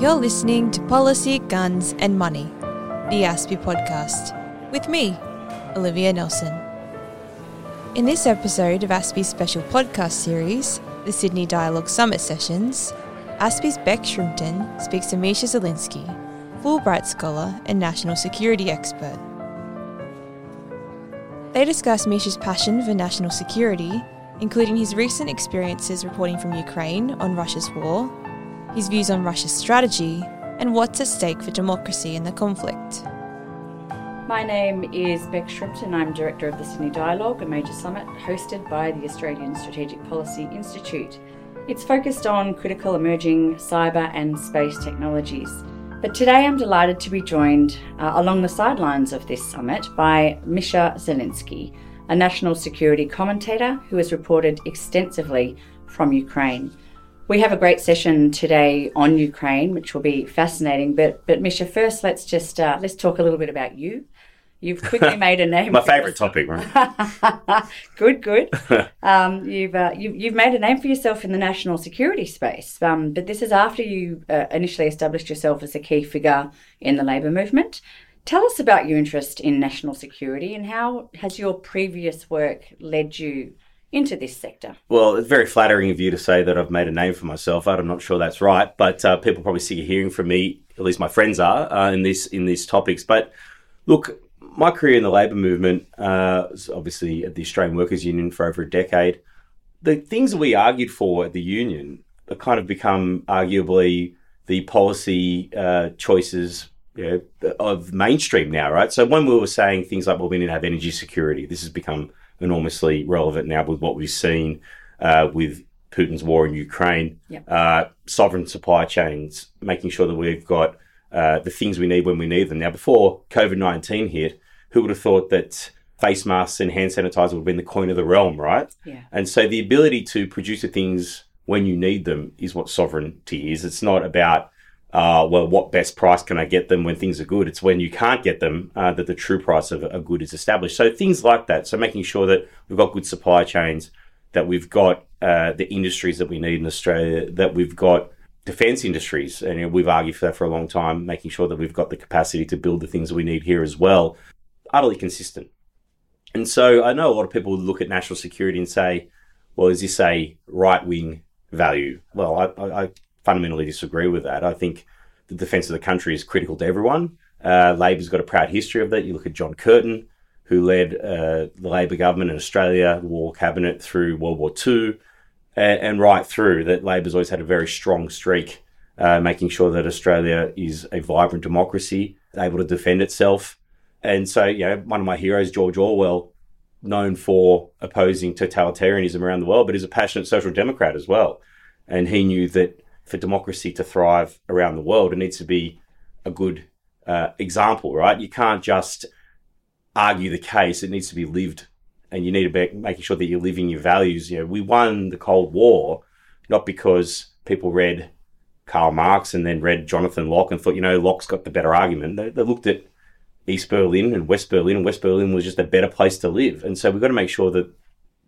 You're listening to Policy, Guns and Money, the ASPI podcast, with me, Olivia Nelson. In this episode of ASPI's special podcast series, the Sydney Dialogue Summit Sessions, ASPI's Bec Shrimpton speaks to Misha Zelinsky, Fulbright scholar and national security expert. They discuss Misha's passion for national security, including his recent experiences reporting from Ukraine on Russia's war, his views on Russia's strategy, and what's at stake for democracy in the conflict. My name is Bec Shrimpton. I'm director of the Sydney Dialogue, a major summit hosted by the Australian Strategic Policy Institute. It's focused on critical emerging cyber and space technologies. But today I'm delighted to be joined uh, along the sidelines of this summit by Misha Zelinsky, a national security commentator who has reported extensively from Ukraine. We have a great session today on Ukraine, which will be fascinating. But but Misha, first let's just uh, let's talk a little bit about you. You've quickly made a name. My favourite topic, right? good, good. Um, you've, uh, you, you've made a name for yourself in the national security space, um, but this is after you uh, initially established yourself as a key figure in the labour movement. Tell us about your interest in national security and how has your previous work led you into this sector? Well, it's very flattering of you to say that I've made a name for myself. I'm not sure that's right, but uh, people probably sick of hearing from me. At least my friends are uh, in this in these topics. But look, my career in the labour movement uh, was obviously at the Australian Workers Union for over a decade. The things that we argued for at the union have kind of become arguably the policy uh, choices you know, of mainstream now, right? So when we were saying things like, well, we need to have energy security, this has become enormously relevant now with what we've seen uh, with Putin's war in Ukraine, Yep. uh, sovereign supply chains, making sure that we've got uh, the things we need when we need them. Now, before COVID 19 hit, who would have thought that face masks and hand sanitizer would have been the coin of the realm, right? Yeah. And so the ability to produce the things when you need them is what sovereignty is. It's not about, uh, well, what best price can I get them when things are good? It's when you can't get them uh, that the true price of a good is established. So things like that. So making sure that we've got good supply chains, that we've got uh, the industries that we need in Australia, that we've got defense industries. And you know, we've argued for that for a long time, making sure that we've got the capacity to build the things we need here as well. Utterly consistent. And so I know a lot of people look at national security and say, well, is this a right wing value? Well, I, I fundamentally disagree with that. I think the defence of the country is critical to everyone. Uh, Labor's got a proud history of that. You look at John Curtin, who led uh, the Labor government in Australia, the War Cabinet through World War II, and, and right through that Labor's always had a very strong streak, uh, making sure that Australia is a vibrant democracy, able to defend itself. And so, you know, one of my heroes, George Orwell, known for opposing totalitarianism around the world, but is a passionate social democrat as well. And he knew that for democracy to thrive around the world, it needs to be a good uh, example, right? You can't just argue the case; it needs to be lived, and you need to be making sure that you're living your values. You know, we won the Cold War not because people read Karl Marx and then read Jonathan Locke and thought, you know, Locke's got the better argument. They, they looked at East Berlin and West Berlin, and West Berlin was just a better place to live. And so we've got to make sure that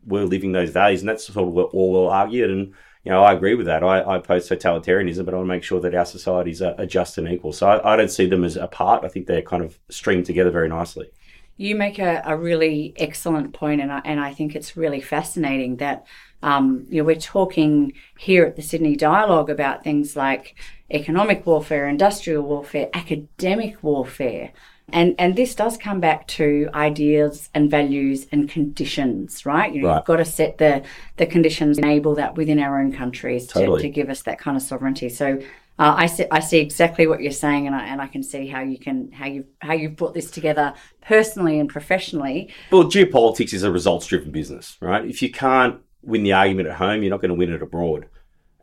we're living those values, and that's sort of what Orwell argued. And you know, I agree with that. I, I oppose totalitarianism, but I want to make sure that our societies are, just and equal. So I, I don't see them as apart. I think they're kind of stringed together very nicely. You make a, a really excellent point, and I, and I think it's really fascinating that um, you know, we're talking here at the Sydney Dialogue about things like economic warfare, industrial warfare, academic warfare. And, and this does come back to ideas and values and conditions, right? You know, Right. You've got to set the, the conditions, enable that within our own countries to, Totally. to give us that kind of sovereignty. So uh, I see, I see exactly what you're saying, and I, and I can see how you can how you how you've brought this together personally and professionally. Well, geopolitics is a results driven business, right? If you can't win the argument at home, you're not going to win it abroad.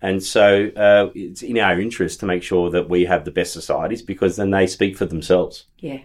And so uh, it's in our interest to make sure that we have the best societies because then they speak for themselves. Yeah.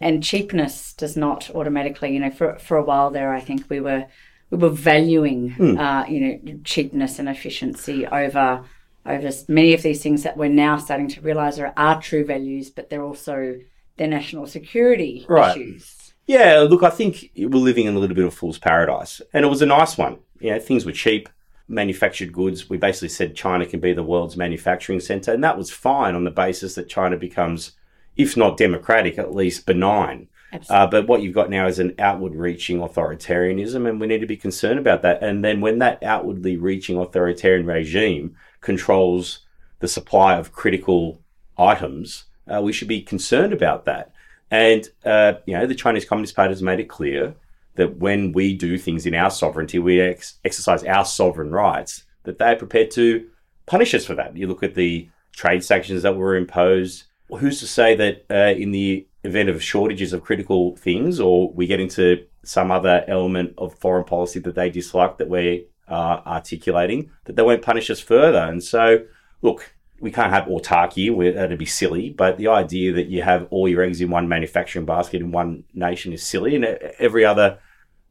And cheapness does not automatically, you know, for for a while there, I think we were we were valuing, uh, you know, cheapness and efficiency over over many of these things that we're now starting to realise are our true values, but they're also their national security Right. issues. Yeah, look, I think we're living in a little bit of fool's paradise, and it was a nice one. You know, things were cheap. manufactured goods. We basically said China can be the world's manufacturing center. And that was fine on the basis that China becomes, if not democratic, at least benign. Uh, but what you've got now is an outward reaching authoritarianism, and we need to be concerned about that. And then when that outwardly reaching authoritarian regime controls the supply of critical items, uh, we should be concerned about that. And, uh, you know, the Chinese Communist Party has made it clear that when we do things in our sovereignty, we ex- exercise our sovereign rights, that they're prepared to punish us for that. You look at the trade sanctions that were imposed. Who's to say that uh, in the event of shortages of critical things, or we get into some other element of foreign policy that they dislike that we're uh, articulating, that they won't punish us further? And so, look, we can't have autarky, that'd be silly, but the idea that you have all your eggs in one manufacturing basket in one nation is silly. And every other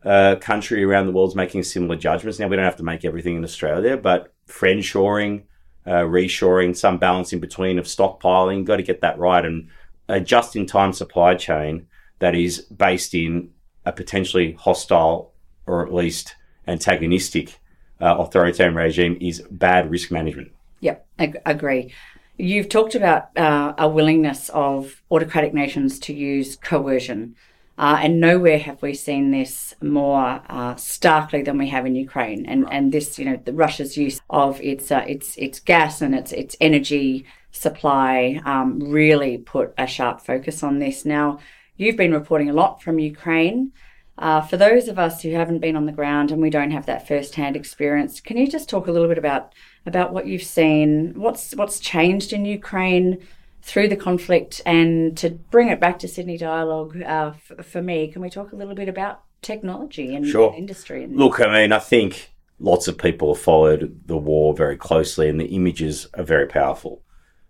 uh, country around the world is making similar judgments. Now, we don't have to make everything in Australia, but friend shoring, uh, reshoring, some balance in between of stockpiling, got to get that right. And a just in time supply chain that is based in a potentially hostile or at least antagonistic uh, authoritarian regime is bad risk management. Yep, ag- agree. You've talked about uh, a willingness of autocratic nations to use coercion. Uh, and nowhere have we seen this more uh, starkly than we have in Ukraine. And, right. and this, you know, the Russia's use of its uh, its its gas and its its energy supply um, really put a sharp focus on this. Now, you've been reporting a lot from Ukraine. Uh, for those of us who haven't been on the ground and we don't have that first-hand experience, can you just talk a little bit about about what you've seen? What's what's changed in Ukraine through the conflict, and to bring it back to Sydney Dialogue uh, f- for me, can we talk a little bit about technology and sure. industry? And- Look, I mean, I think lots of people have followed the war very closely, and the images are very powerful.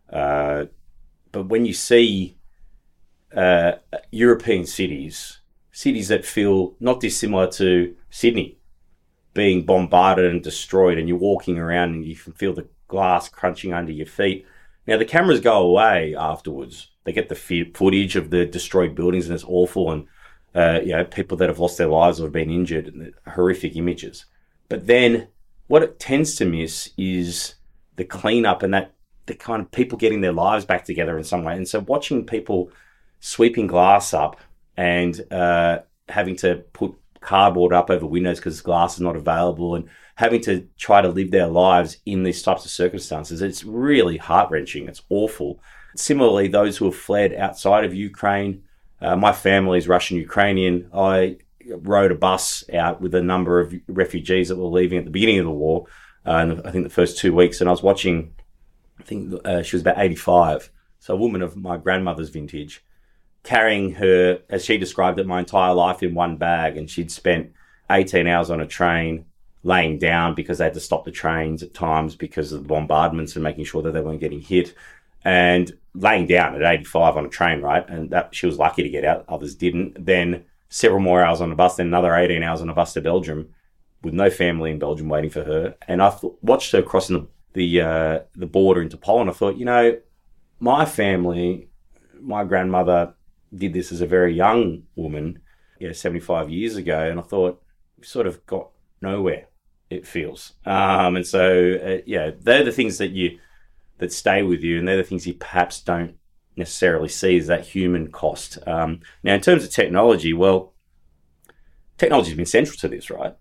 Uh, but when you see uh, European cities cities that feel not dissimilar to Sydney being bombarded and destroyed, and you're walking around and you can feel the glass crunching under your feet. Now, the cameras go away afterwards. They get the footage of the destroyed buildings, and it's awful. And, uh, you know, people that have lost their lives or have been injured, and horrific images. But then what it tends to miss is the cleanup and that the kind of people getting their lives back together in some way. And so watching people sweeping glass up and uh, having to put cardboard up over windows because glass is not available and having to try to live their lives in these types of circumstances. It's really heart wrenching. It's awful. Similarly, those who have fled outside of Ukraine, uh, my family is Russian Ukrainian. I rode a bus out with a number of refugees that were leaving at the beginning of the war, uh, I think the first two weeks, and I was watching. I think uh, she was about eighty-five, so a woman of my grandmother's vintage, carrying her, as she described it, my entire life in one bag. And she'd spent 18 hours on a train laying down because they had to stop the trains at times because of the bombardments and making sure that they weren't getting hit. And laying down at 85 on a train, right? And that she was lucky to get out, others didn't. Then several more hours on a bus, then another 18 hours on a bus to Belgium with no family in Belgium waiting for her. And I th- watched her crossing the the, uh, the border into Poland. I thought, you know, my family, my grandmother did this as a very young woman, you know, 75 years ago, and I thought we sort of got nowhere. It feels, um, and so uh, yeah, they're the things that you that stay with you, and they're the things you perhaps don't necessarily see as that human cost. Um, now, in terms of technology, well, technology has been central to this, right?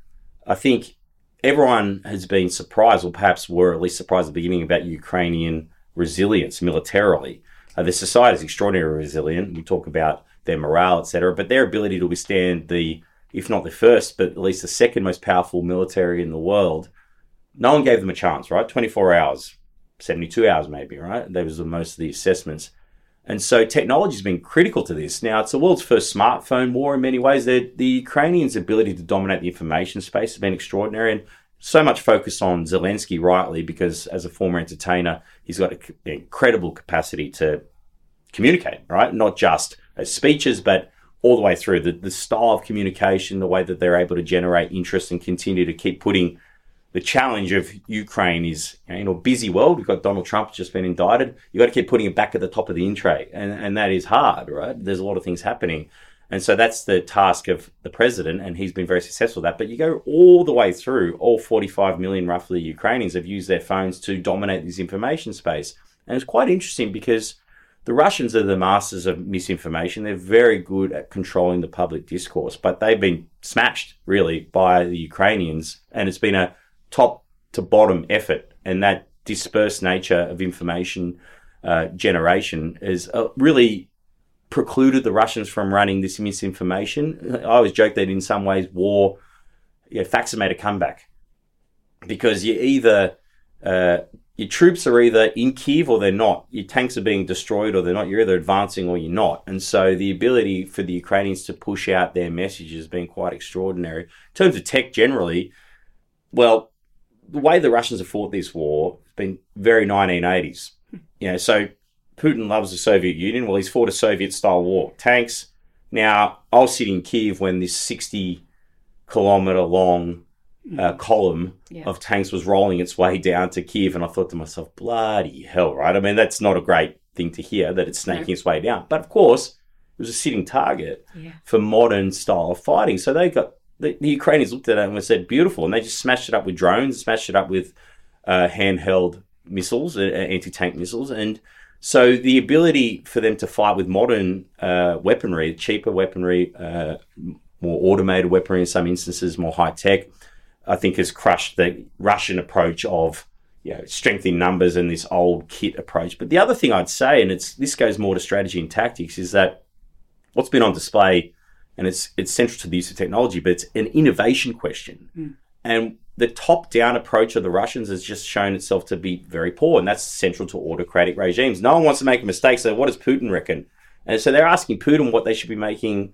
I think everyone has been surprised, or perhaps were at least surprised at the beginning about Ukrainian resilience militarily. Uh, the society is extraordinarily resilient. We talk about their morale, etc., but their ability to withstand the, if not the first, but at least the second most powerful military in the world, no one gave them a chance, right? 24 hours, 72 hours maybe, right? That was most of the assessments. And so technology has been critical to this. Now, it's the world's first smartphone war in many ways. The Ukrainians' ability to dominate the information space has been extraordinary. And so much focus on Zelensky, rightly, because as a former entertainer, he's got an incredible capacity to communicate, right? Not just as speeches, but all the way through the, the style of communication, the way that they're able to generate interest and continue to keep putting the challenge of Ukraine is you know, in a busy world. We've got Donald Trump just been indicted. You've got to keep putting it back at the top of the in tray. And, and that is hard, right? There's a lot of things happening. And so that's the task of the president, and he's been very successful at that. But you go all the way through, all 45 million roughly Ukrainians have used their phones to dominate this information space. And it's quite interesting because the Russians are the masters of misinformation. They're very good at controlling the public discourse, but they've been smashed really by the Ukrainians, and it's been a top to bottom effort. And that dispersed nature of information uh, generation is uh, really precluded the Russians from running this misinformation. I always joke that in some ways, war, yeah, facts have made a comeback because you either uh, your troops are either in Kiev or they're not. Your tanks are being destroyed or they're not. You're either advancing or you're not. And so the ability for the Ukrainians to push out their message has been quite extraordinary. In terms of tech generally, well, the way the Russians have fought this war has been very 1980s. You know, so Putin loves the Soviet Union. Well, he's fought a Soviet style war. Tanks. Now, I was sitting in Kiev when this 60 kilometer long uh, column Yeah. of tanks was rolling its way down to Kiev, and I thought to myself, bloody hell, right? I mean, that's not a great thing to hear that it's snaking No. its way down. But of course, it was a sitting target Yeah. for modern style of fighting. So they got the, the Ukrainians looked at it and said, beautiful, and they just smashed it up with drones, smashed it up with uh, handheld missiles, uh, anti tank missiles, and so the ability for them to fight with modern uh, weaponry, cheaper weaponry, uh, more automated weaponry in some instances, more high tech, I think has crushed the Russian approach of you know, strength in numbers and this old kit approach. But the other thing I'd say, and it's this goes more to strategy and tactics, is that what's been on display, and it's it's central to the use of technology, but it's an innovation question. Hmm. And the top-down approach of the Russians has just shown itself to be very poor, and that's central to autocratic regimes. No one wants to make a mistake, so what does Putin reckon? And so they're asking Putin what they should be making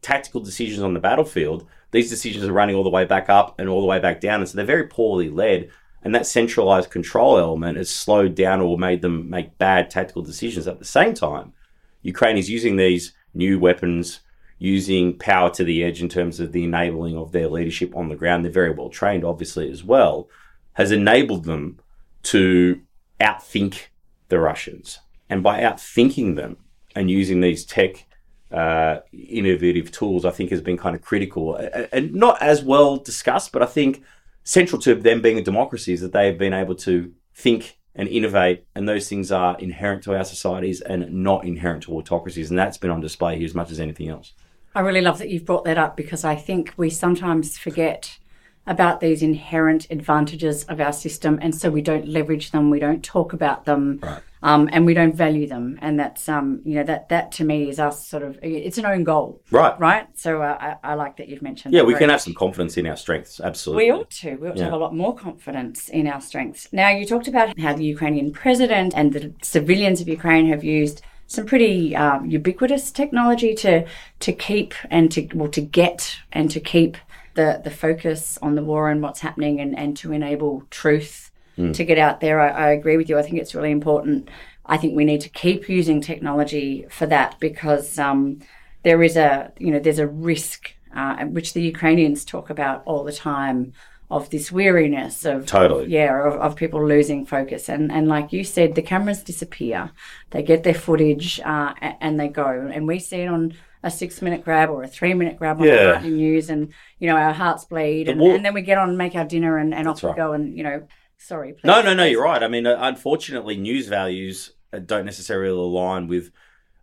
tactical decisions on the battlefield. These decisions are running all the way back up and all the way back down, and so they're very poorly led. And that centralized control element has slowed down or made them make bad tactical decisions. At the same time, Ukraine is using these new weapons, using power to the edge in terms of the enabling of their leadership on the ground. They're very well trained, obviously, as well, has enabled them to outthink the Russians. And by outthinking them and using these tech uh, innovative tools, I think has been kind of critical and not as well discussed, but I think central to them being a democracy is that they have been able to think and innovate, and those things are inherent to our societies and not inherent to autocracies, and that's been on display here as much as anything else. I really love that you've brought that up because I think we sometimes forget about these inherent advantages of our system, and so we don't leverage them, we don't talk about them, Right. um, and we don't value them. And that's um, you know that that to me is us sort of it's an own goal, Right. right? So uh, I, I like that you've mentioned. Yeah, we can much. have some confidence in our strengths. Absolutely. We ought to. We ought to have a lot more confidence in our strengths. Now, you talked about how the Ukrainian president and the civilians of Ukraine have used some pretty um, ubiquitous technology to to keep and to well to get and to keep the the focus on the war and what's happening and and to enable truth to get out there. I, I agree with you. I think it's really important. I think we need to keep using technology for that because um, there is a you know there's a risk uh, which the Ukrainians talk about all the time of this weariness of Totally. yeah of, of people losing focus and and like you said the cameras disappear they get their footage uh, and they go and we see it on a six minute grab or a three minute grab on Yeah. the news and you know our hearts bleed and, and then we get on and make our dinner and, and off we go and you know sorry please. No, no, no, you're right. I mean, uh, unfortunately, news values uh, don't necessarily align with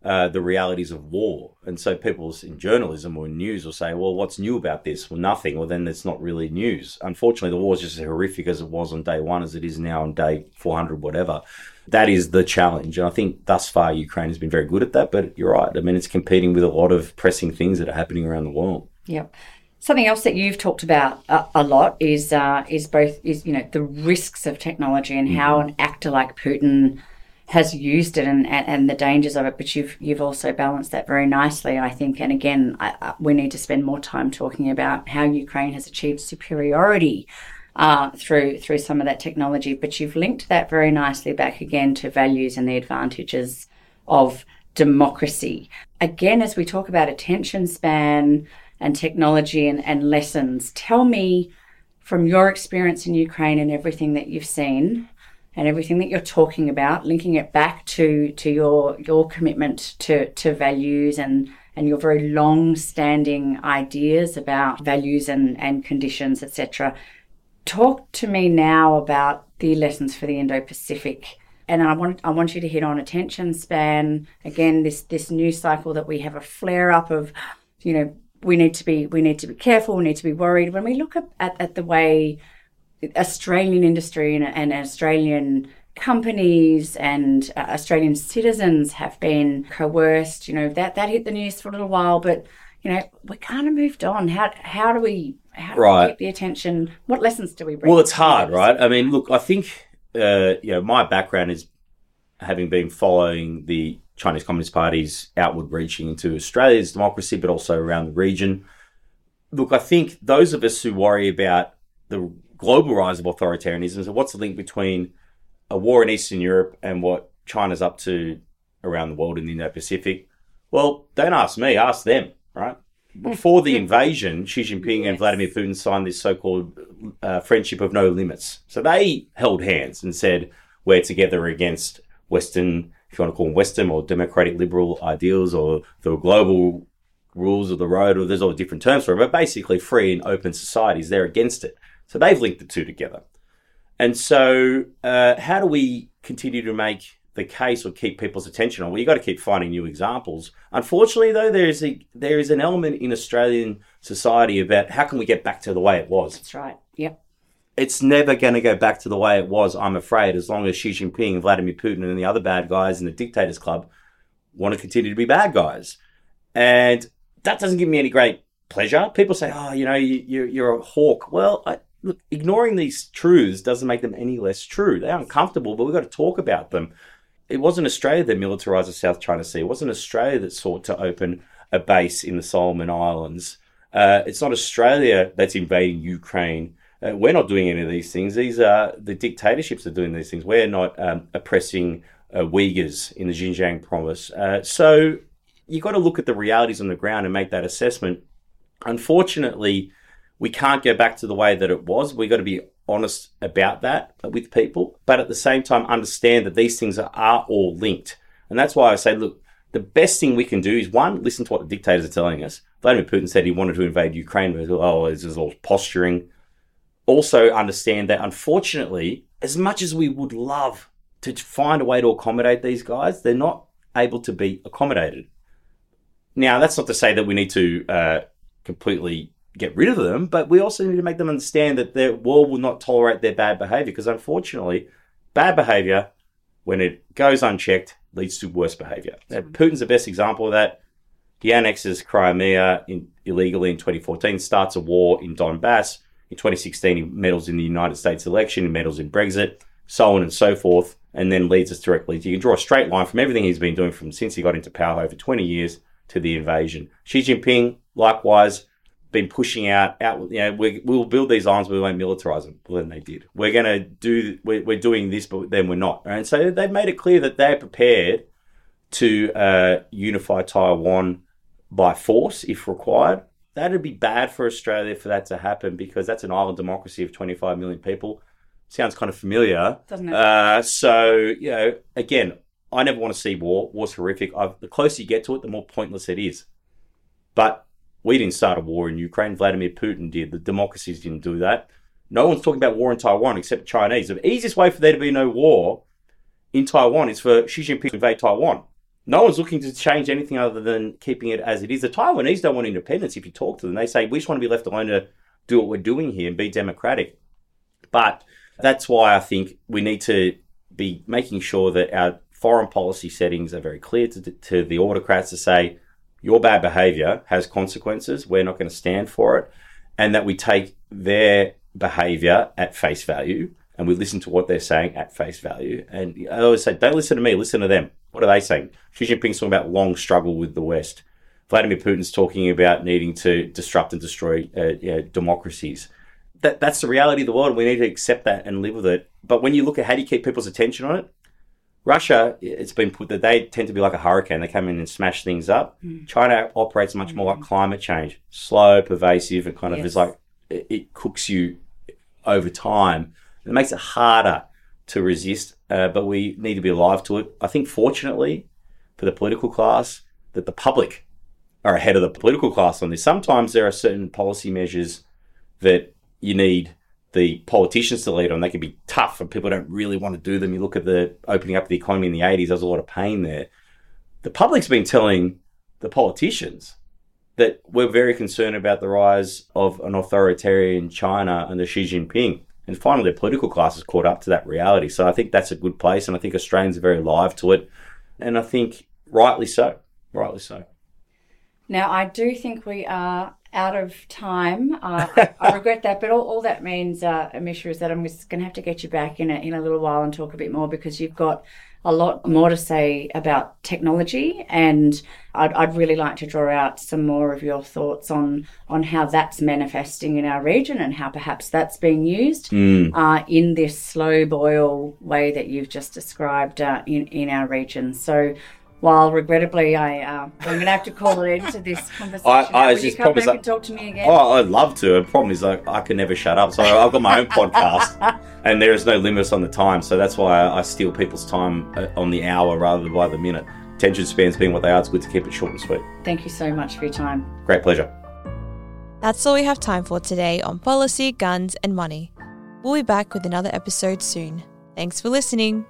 uh, the realities of war. And so people in journalism or in news will say, well, what's new about this? Well, nothing. Well, then it's not really news. Unfortunately, the war is just as horrific as it was on day one as it is now on day 400, whatever. That is the challenge. And I think thus far Ukraine has been very good at that. But you're right. I mean, it's competing with a lot of pressing things that are happening around the world. Yep. Something else that you've talked about a, a lot is uh, is both is you know the risks of technology and how an actor like Putin has used it and, and, the dangers of it. But you've you've also balanced that very nicely, I think. And again, I, I, we need to spend more time talking about how Ukraine has achieved superiority uh, through through some of that technology. But you've linked that very nicely back again to values and the advantages of democracy. Again, as we talk about attention span and technology and, and lessons, tell me from your experience in Ukraine and everything that you've seen and everything that you're talking about, linking it back to to your your commitment to to values and and your very long standing ideas about values and, and conditions, etc. Talk to me now about the lessons for the Indo Pacific. And I want I want you to hit on attention span. Again, this this news cycle that we have a flare up of, you know, we need to be we need to be careful, we need to be worried. When we look at, at, at the way Australian industry and, and Australian companies and uh, Australian citizens have been coerced. You know that that hit the news for a little while, but you know we kind of moved on. How how do we how do right. we keep the attention? What lessons do we bring? Well, it's hard, right? I mean, look, I think uh, you know my background is having been following the Chinese Communist Party's outward reaching into Australia's democracy, but also around the region. Look, I think those of us who worry about the global rise of authoritarianism, so what's the link between a war in Eastern Europe and what China's up to around the world in the Indo-Pacific? Well, don't ask me, ask them, right? Before the invasion, Xi Jinping yes. and Vladimir Putin signed this so-called uh, friendship of no limits. So they held hands and said, "We're together against Western, if you want to call them Western or democratic liberal ideals, or the global rules of the road, or there's all different terms for it, but basically free and open societies. They're against it. So they've linked the two together. And so, uh, how do we continue to make the case or keep people's attention on? Well, you've got to keep finding new examples. Unfortunately, though, there is a there is an element in Australian society about how can we get back to the way it was. That's right. Yep. It's never going to go back to the way it was, I'm afraid, as long as Xi Jinping and Vladimir Putin and the other bad guys in the dictators club want to continue to be bad guys. And that doesn't give me any great pleasure. People say, oh, you know, you, you're a hawk. Well, I, look, ignoring these truths doesn't make them any less true. They're uncomfortable, but we've got to talk about them. It wasn't Australia that militarized the South China Sea. It wasn't Australia that sought to open a base in the Solomon Islands. Uh, it's not Australia that's invading Ukraine. Uh, we're not doing any of these things. These are the dictatorships are doing these things. We're not um, oppressing uh, Uyghurs in the Xinjiang province. Uh, so you've got to look at the realities on the ground and make that assessment. Unfortunately, we can't go back to the way that it was. We've got to be honest about that with people, but at the same time, understand that these things are, are all linked. And that's why I say, look, the best thing we can do is one, listen to what the dictators are telling us. Vladimir Putin said he wanted to invade Ukraine. Oh, this is all posturing. Also, understand that unfortunately, as much as we would love to find a way to accommodate these guys, they're not able to be accommodated. Now, that's not to say that we need to uh, completely get rid of them, but we also need to make them understand that their world will not tolerate their bad behavior because unfortunately, bad behavior, when it goes unchecked, leads to worse behavior. Now, Putin's the best example of that. He annexes Crimea in, illegally in 2014, starts a war in Donbass. In 2016, he meddles in the United States election, he meddles in Brexit, so on and so forth, and then leads us directly. You can draw a straight line from everything he's been doing from since he got into power over 20 years to the invasion. Xi Jinping, likewise, been pushing out, out you know, we, we'll build these islands, but we won't militarize them. Well, then they did. We're going to do, we're, we're, doing this, but then we're not. And so they've made it clear that they're prepared to uh, unify Taiwan by force if required. That'd be bad for Australia for that to happen because that's an island democracy of 25 million people. Sounds kind of familiar. Doesn't it? Uh, so, you know, again, I never want to see war. War's horrific. I've, the closer you get to it, the more pointless it is. But we didn't start a war in Ukraine. Vladimir Putin did. The democracies didn't do that. No one's talking about war in Taiwan except Chinese. The easiest way for there to be no war in Taiwan is for Xi Jinping to invade Taiwan. No one's looking to change anything other than keeping it as it is. The Taiwanese don't want independence. If you talk to them, they say we just want to be left alone to do what we're doing here and be democratic. But that's why I think we need to be making sure that our foreign policy settings are very clear to, to the autocrats to say your bad behavior has consequences. We're not going to stand for it. And that we take their behavior at face value and we listen to what they're saying at face value. And I always say, don't listen to me, listen to them. What are they saying? Xi Jinping's talking about long struggle with the West. Vladimir Putin's talking about needing to disrupt and destroy uh, you know, democracies. That, that's the reality of the world. We need to accept that and live with it. But when you look at how do you keep people's attention on it, Russia, it's been put that they tend to be like a hurricane. They come in and smash things up. Mm. China operates much more like hmm. climate change, slow, pervasive, and kind of yes. is like it, it, cooks you over time. It makes it harder to resist, uh, but we need to be alive to it. I think, fortunately, for the political class, that the public are ahead of the political class on this. Sometimes there are certain policy measures that you need the politicians to lead on. They can be tough and people don't really want to do them. You look at the opening up of the economy in the 80s, there's a lot of pain there. The public's been telling the politicians that we're very concerned about the rise of an authoritarian China under Xi Jinping. And finally, the political class has caught up to that reality. So I think that's a good place. And I think Australians are very alive to it. And I think rightly so. Rightly so. Now, I do think we are out of time. Uh, I regret that, but all, all that means, uh, Amisha, is that I'm just going to have to get you back in a, in a little while and talk a bit more because you've got a lot more to say about technology, and I'd, I'd really like to draw out some more of your thoughts on on how that's manifesting in our region and how perhaps that's being used Mm. uh, in this slow boil way that you've just described uh, in in our region. So. While regrettably, I uh, I'm going to have to call it into this conversation. I- I Will was you just come promised back that- and talk to me again? Oh, I'd love to. The problem is like I can never shut up. So I've got my own podcast, and there is no limits on the time. So that's why I steal people's time uh, on the hour rather than by the minute. Attention spans being what they are, it's good to keep it short and sweet. Thank you so much for your time. Great pleasure. That's all we have time for today on policy, guns, and money. We'll be back with another episode soon. Thanks for listening.